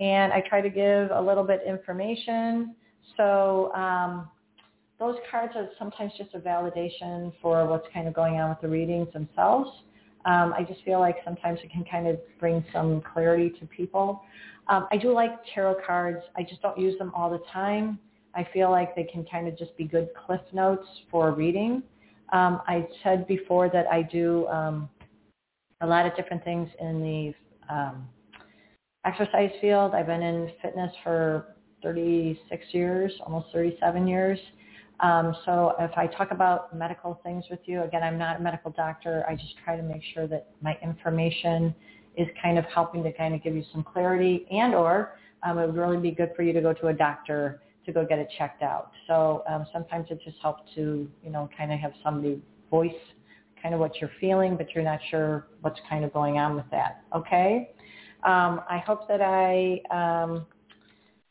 and I try to give a little bit information. So um, those cards are sometimes just a validation for what's kind of going on with the readings themselves. Um, I just feel like sometimes it can kind of bring some clarity to people. Um, I do like tarot cards. I just don't use them all the time. I feel like they can kind of just be good cliff notes for reading. Um, I said before that I do um, a lot of different things in the um, exercise field. I've been in fitness for 36 years, almost 37 years. Um, so if I talk about medical things with you, again, I'm not a medical doctor. I just try to make sure that my information is kind of helping to kind of give you some clarity and or um, it would really be good for you to go to a doctor to go get it checked out. So um, sometimes it just helps to, you know, kind of have somebody voice kind of what you're feeling, but you're not sure what's kind of going on with that. Okay? Um, I hope that I um,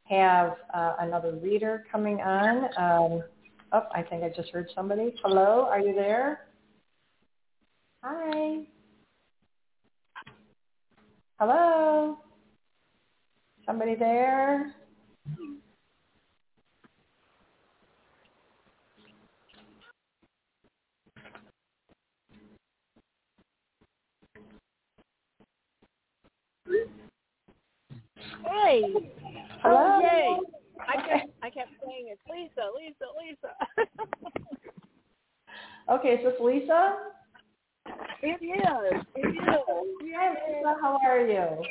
have uh, another reader coming on. Um, oh, I think I just heard somebody. Hello, are you there? Hi. Hello? Somebody there? Hey. Hello? Oh. I kept I kept saying it's Lisa, Lisa, Lisa. Okay, is this Lisa? it is. It is. Hi, Lisa. How are you?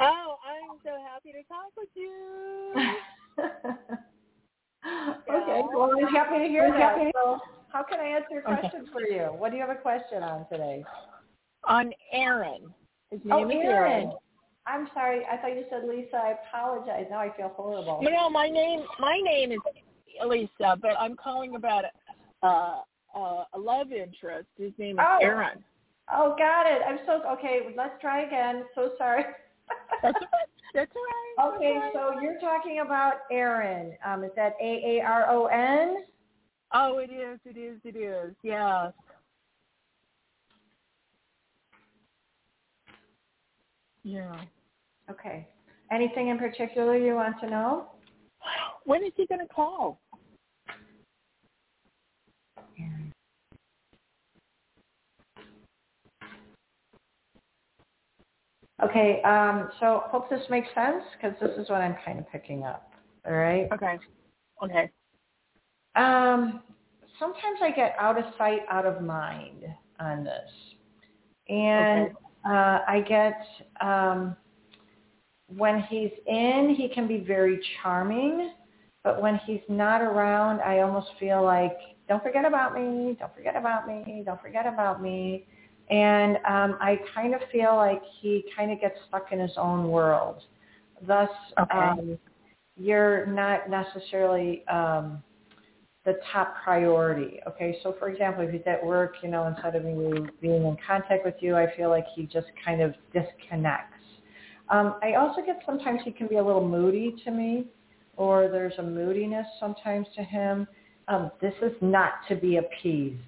Oh, I'm so happy to talk with you. okay, well, I'm happy to hear that. So how can I answer your Okay. question for you? What do you have a question on today? On Aaron. His name Oh, is Aaron. I'm sorry. I thought you said Lisa. I apologize. Now I feel horrible. No, no, my name my name is Lisa, but I'm calling about uh, uh, a love interest. His name is Oh. Aaron. Oh, got it. I'm so okay. Let's try again. So sorry. That's all right. That's all right. okay, That's so you're talking about Aaron. Um, is that A A R O N? Oh, it is. It is. It is. Yes. Yeah. Okay. Anything in particular you want to know? When is he going to call? Okay, um, so hope this makes sense because this is what I'm kind of picking up. All right. Okay. Okay. Um, sometimes I get out of sight, out of mind on this, and Okay. Uh, I get um, when he's in, he can be very charming, but when he's not around, I almost feel like, don't forget about me, don't forget about me, don't forget about me. And um, I kind of feel like he kind of gets stuck in his own world. Thus, Okay. um, you're not necessarily um, the top priority. Okay, so for example, if he's at work, you know, instead of you being in contact with you, I feel like he just kind of disconnects. Um, I also get sometimes he can be a little moody to me, or there's a moodiness sometimes to him. Um, this is not to be appeased.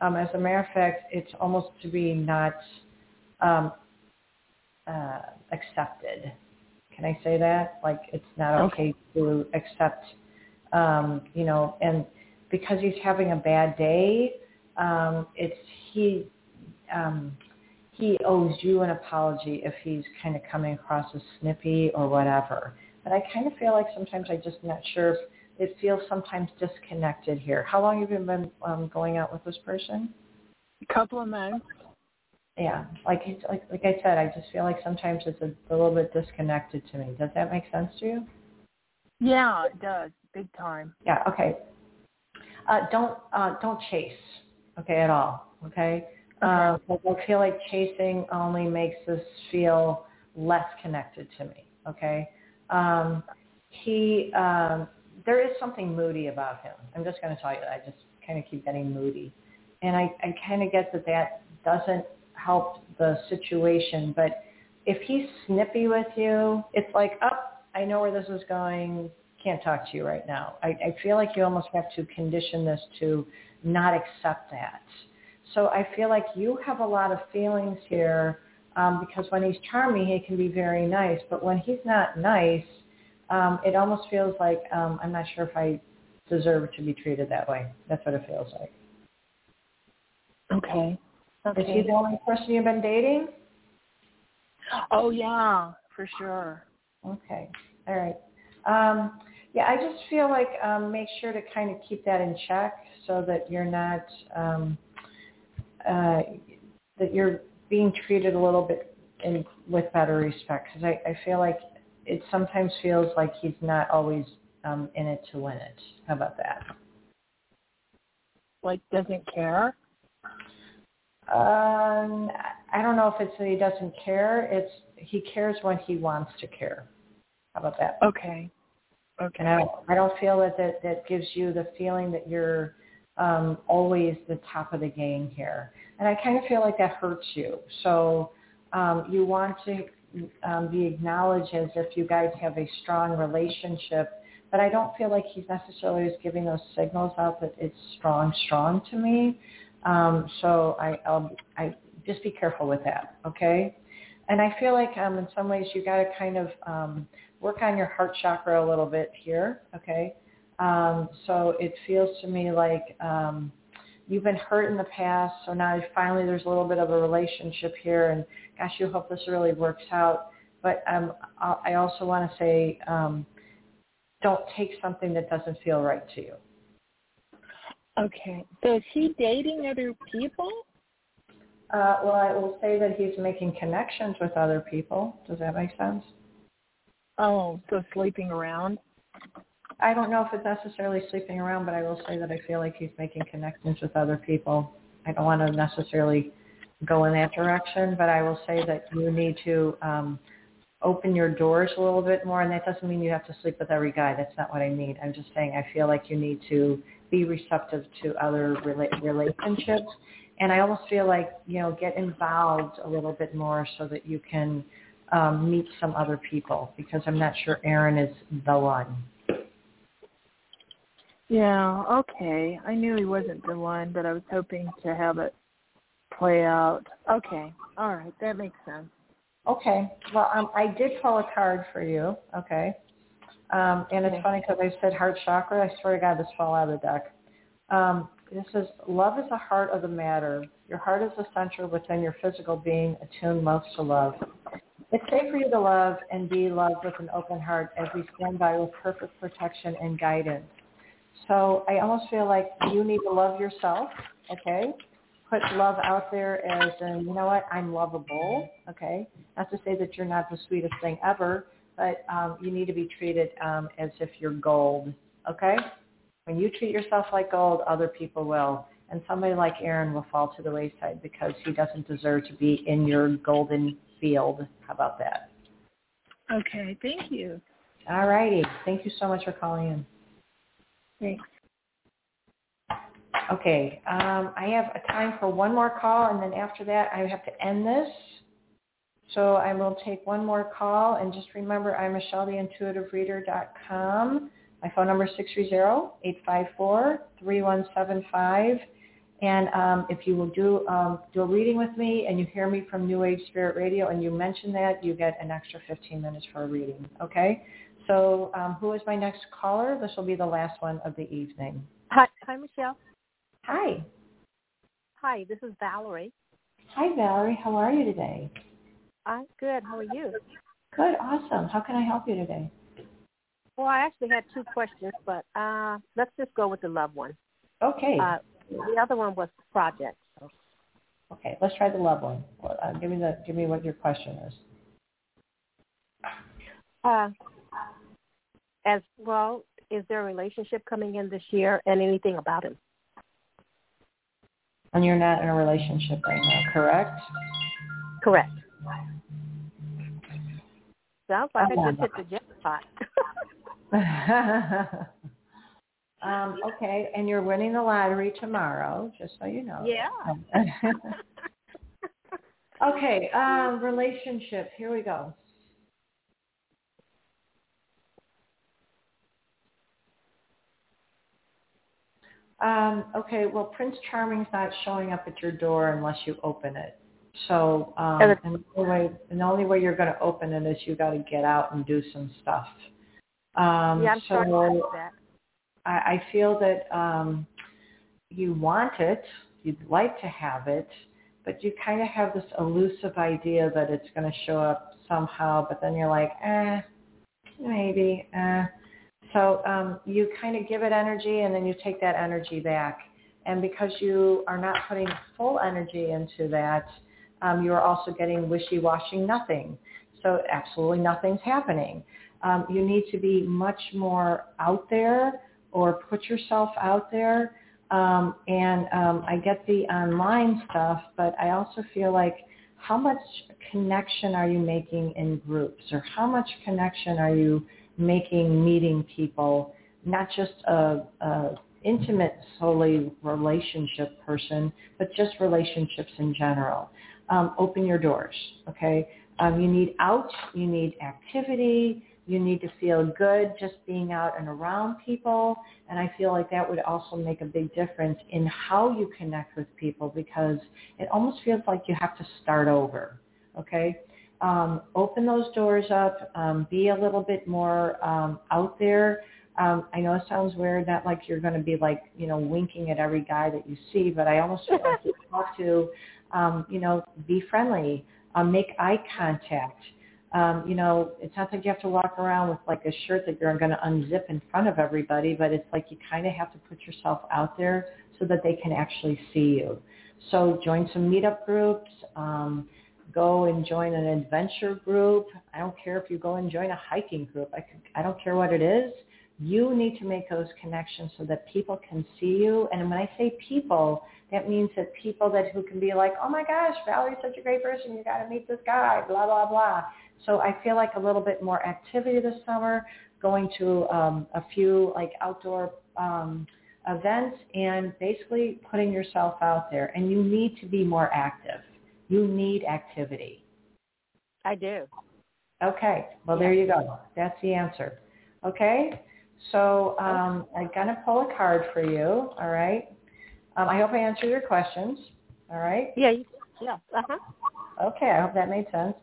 Um, as a matter of fact, it's almost to be not um, uh, accepted. Can I say that? Like it's not okay to accept, um, you know, and because he's having a bad day, um, it's he um, he owes you an apology if he's kind of coming across as snippy or whatever. But I kind of feel like sometimes I'm just not sure. If it feels sometimes disconnected here. How long have you been um, going out with this person? A couple of months. Yeah, like it's- like like I said, I just feel like sometimes it's a, a little bit disconnected to me. Does that make sense to you? Yeah, it does. Big time. Yeah. Okay. Uh, don't uh, don't chase. Okay, at all. Okay. Uh, I feel like chasing only makes us feel less connected to me. Okay. Um, he um, there is something moody about him. I'm just going to tell you. I just kind of keep getting moody, and I, I kind of get that that doesn't help the situation. But if he's snippy with you, it's like, oh, I know where this is going. Can't talk to you right now. I, I feel like you almost have to condition this to not accept that. So I feel like you have a lot of feelings here um, because when he's charming, he can be very nice. But when he's not nice, um, it almost feels like um, I'm not sure if I deserve to be treated that way. That's what it feels like. Okay. Is he the only person you've been dating? Oh yeah, for sure. Okay. All right. Um, yeah, I just feel like um, make sure to kind of keep that in check so that you're not um, uh, that you're being treated a little bit in with better respect. Because I, I feel like it sometimes feels like he's not always um, in it to win it. How about that? like doesn't care? Um, I don't know if it's that he doesn't care. It's he cares when he wants to care. How about that? Okay. Okay. And I I don't feel that, that that gives you the feeling that you're um, always the top of the game here. And I kind of feel like that hurts you. So um, you want to um, be acknowledged as if you guys have a strong relationship. But I don't feel like he's necessarily is giving those signals out that it's strong, strong to me. Um, so I, I'll, I just be careful with that, okay? And I feel like um, in some ways you got to kind of um, work on your heart chakra a little bit here, okay? Um, so it feels to me like um, you've been hurt in the past, so now finally there's a little bit of a relationship here, and gosh, you hope this really works out. But um, I also want to say, um, don't take something that doesn't feel right to you. Okay. So is he dating other people? Uh, well, I will say that he's making connections with other people. Does that make sense? Oh, so sleeping around? I don't know if it's necessarily sleeping around, but I will say that I feel like he's making connections with other people. I don't want to necessarily go in that direction, but I will say that you need to um, open your doors a little bit more, and that doesn't mean you have to sleep with every guy. That's not what I mean. I'm just saying I feel like you need to be receptive to other rela- relationships, and I almost feel like you know get involved a little bit more so that you can um, meet some other people because I'm not sure Aaron is the one. Yeah, okay. I knew he wasn't the one, but I was hoping to have it play out. Okay. All right. That makes sense. Okay. Well, um, I did pull a card for you. Okay. Um, and it's funny because I said heart chakra. I swear to God, this fell out of the deck. Um, this is love is the heart of the matter. Your heart is the center within your physical being, attuned most to love. It's safe for you to love and be loved with an open heart as we stand by with perfect protection and guidance. So I almost feel like you need to love yourself, okay? Put love out there as in, you know what, I'm lovable, okay? Not to say that you're not the sweetest thing ever, but um, you need to be treated um, as if you're gold, okay? When you treat yourself like gold, other people will. And somebody like Aaron will fall to the wayside because he doesn't deserve to be in your golden field. How about that? Okay, thank you. All righty. Thank you so much for calling in. Thanks. Okay, um, I have a time for one more call, and then after that, I have to end this. So I will take one more call, and just remember, I'm Michelle, the MichelleTheIntuitiveReader.com. My phone number is 630-854-3175. And um, if you will do um, do a reading with me and you hear me from New Age Spirit Radio and you mention that, you get an extra 15 minutes for a reading. Okay? So um, who is my next caller? This will be the last one of the evening. Hi, hi, Michelle. Hi. Hi, this is Valerie. Hi, Valerie. How are you today? I'm good. How are you? Good. Awesome. How can I help you today? Well, I actually had two questions, but uh, let's just go with the love one. Okay. Uh, the other one was project. Okay. Let's try the love one. Uh, give me the give me what your question is. Uh, as well, is there a relationship coming in this year, and anything about him? And you're not in a relationship right now, correct? Correct. Sounds like I just hit the jackpot. um, okay, and you're winning the lottery tomorrow, just so you know. Yeah. okay, um, relationship. Here we go. Um, okay, well, Prince Charming's not showing up at your door unless you open it. So, um, and the only way, and the only way you're going to open it is you got to get out and do some stuff. Um, yeah, I'm so sorry about that. I, I feel that um, you want it, you'd like to have it, but you kind of have this elusive idea that it's going to show up somehow, but then you're like, eh, maybe, eh. So um, you kind of give it energy and then you take that energy back. And because you are not putting full energy into that, um, you're also getting wishy-washy nothing. So absolutely nothing's happening. Um, you need to be much more out there or put yourself out there Um, and um, I get the online stuff, but I also feel like how much connection are you making in groups or how much connection are you making meeting people, not just a, a intimate solely relationship person, but just relationships in general. Um, open your doors, okay? Um, you need out, you need activity, you need to feel good just being out and around people. And I feel like that would also make a big difference in how you connect with people because it almost feels like you have to start over. Okay? Um, open those doors up. Um, be a little bit more um, out there. Um, I know it sounds weird, not like you're going to be like, you know, winking at every guy that you see, but I almost feel like you talk to, um, you know, be friendly, um, make eye contact um, you know, it's not like you have to walk around with like a shirt that you're going to unzip in front of everybody, but it's like you kind of have to put yourself out there so that they can actually see you. So join some meetup groups. Um, go and join an adventure group. I don't care if you go and join a hiking group. I, I don't care what it is. You need to make those connections so that people can see you. And when I say people, that means that people that who can be like, oh my gosh, Valerie's such a great person. You got to meet this guy, blah, blah, blah. So I feel like a little bit more activity this summer, going to um, a few like outdoor um, events and basically putting yourself out there. And you need to be more active. You need activity. I do. Okay. Well, there you go. That's the answer. Okay. So um, I'm going to pull a card for you. All right. Um, I hope I answered your questions. All right. Yeah. Yeah. Uh-huh. Okay. I hope that made sense.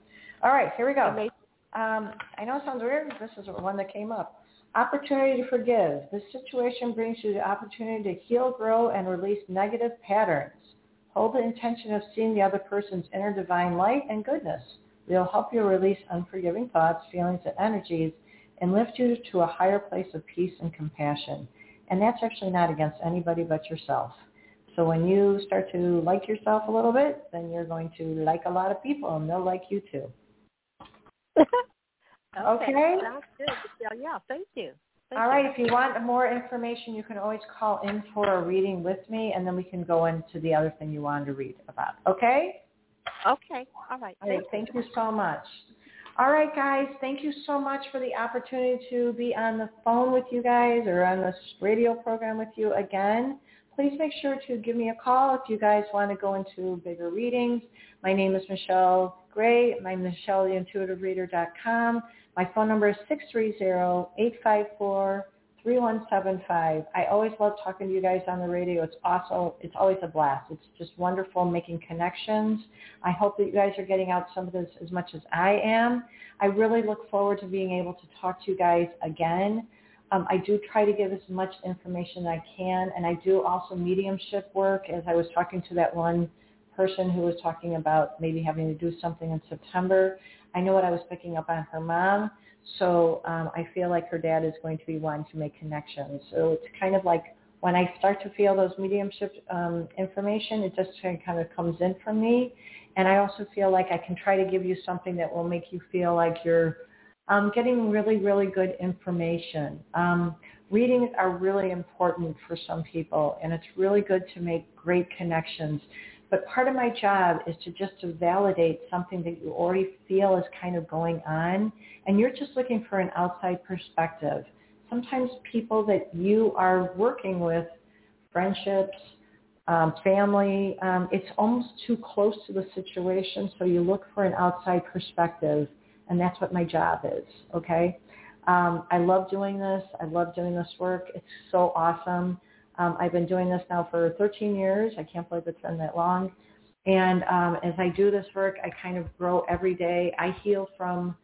All right, here we go. Um, I know it sounds weird. But this is one that came up. Opportunity to forgive. This situation brings you the opportunity to heal, grow, and release negative patterns. Hold the intention of seeing the other person's inner divine light and goodness. They'll help you release unforgiving thoughts, feelings, and energies and lift you to a higher place of peace and compassion. And that's actually not against anybody but yourself. So when you start to like yourself a little bit, then you're going to like a lot of people and they'll like you too. okay. okay. Sounds good. Yeah, yeah, thank you. Thank All right. you. If you want more information, you can always call in for a reading with me, and then we can go into the other thing you wanted to read about. Okay? Okay. All right. All right. Thank you so much. All right, guys. Thank you so much for the opportunity to be on the phone with you guys or on this radio program with you again. Please make sure to give me a call if you guys want to go into bigger readings. My name is Michelle Gray. I'm MichelleTheIntuitiveReader.com. My phone number is 630-854-3175. I always love talking to you guys on the radio. It's also, it's always a blast. It's just wonderful making connections. I hope that you guys are getting out some of this as much as I am. I really look forward to being able to talk to you guys again. Um, I do try to give as much information as I can, and I do also mediumship work. As I was talking to that one person who was talking about maybe having to do something in September. I know what I was picking up on her mom, so um, I feel like her dad is going to be wanting to make connections. So it's kind of like when I start to feel those mediumship um, information, it just kind of comes in from me. And I also feel like I can try to give you something that will make you feel like you're um, getting really, really good information. Um, readings are really important for some people, and it's really good to make great connections. But part of my job is to just to validate something that you already feel is kind of going on, and you're just looking for an outside perspective. Sometimes people that you are working with, friendships, um, family, um, it's almost too close to the situation, so you look for an outside perspective, and that's what my job is, okay? Um, I love doing this. I love doing this work. It's so awesome. Um, I've been doing this now for 13 years. I can't believe it's been that long. And um, as I do this work, I kind of grow every day. I heal from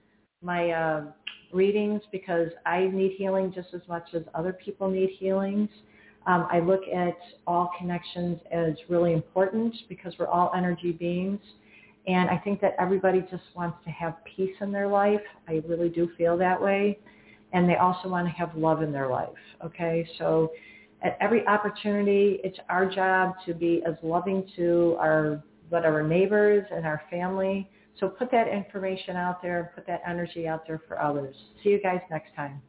my uh, readings because I need healing just as much as other people need healings. Um, I look at all connections as really important because we're all energy beings. And I think that everybody just wants to have peace in their life. I really do feel that way. And they also want to have love in their life. Okay, so at every opportunity, it's our job to be as loving to our whatever neighbors and our family. So put that information out there and put that energy out there for others. See you guys next time.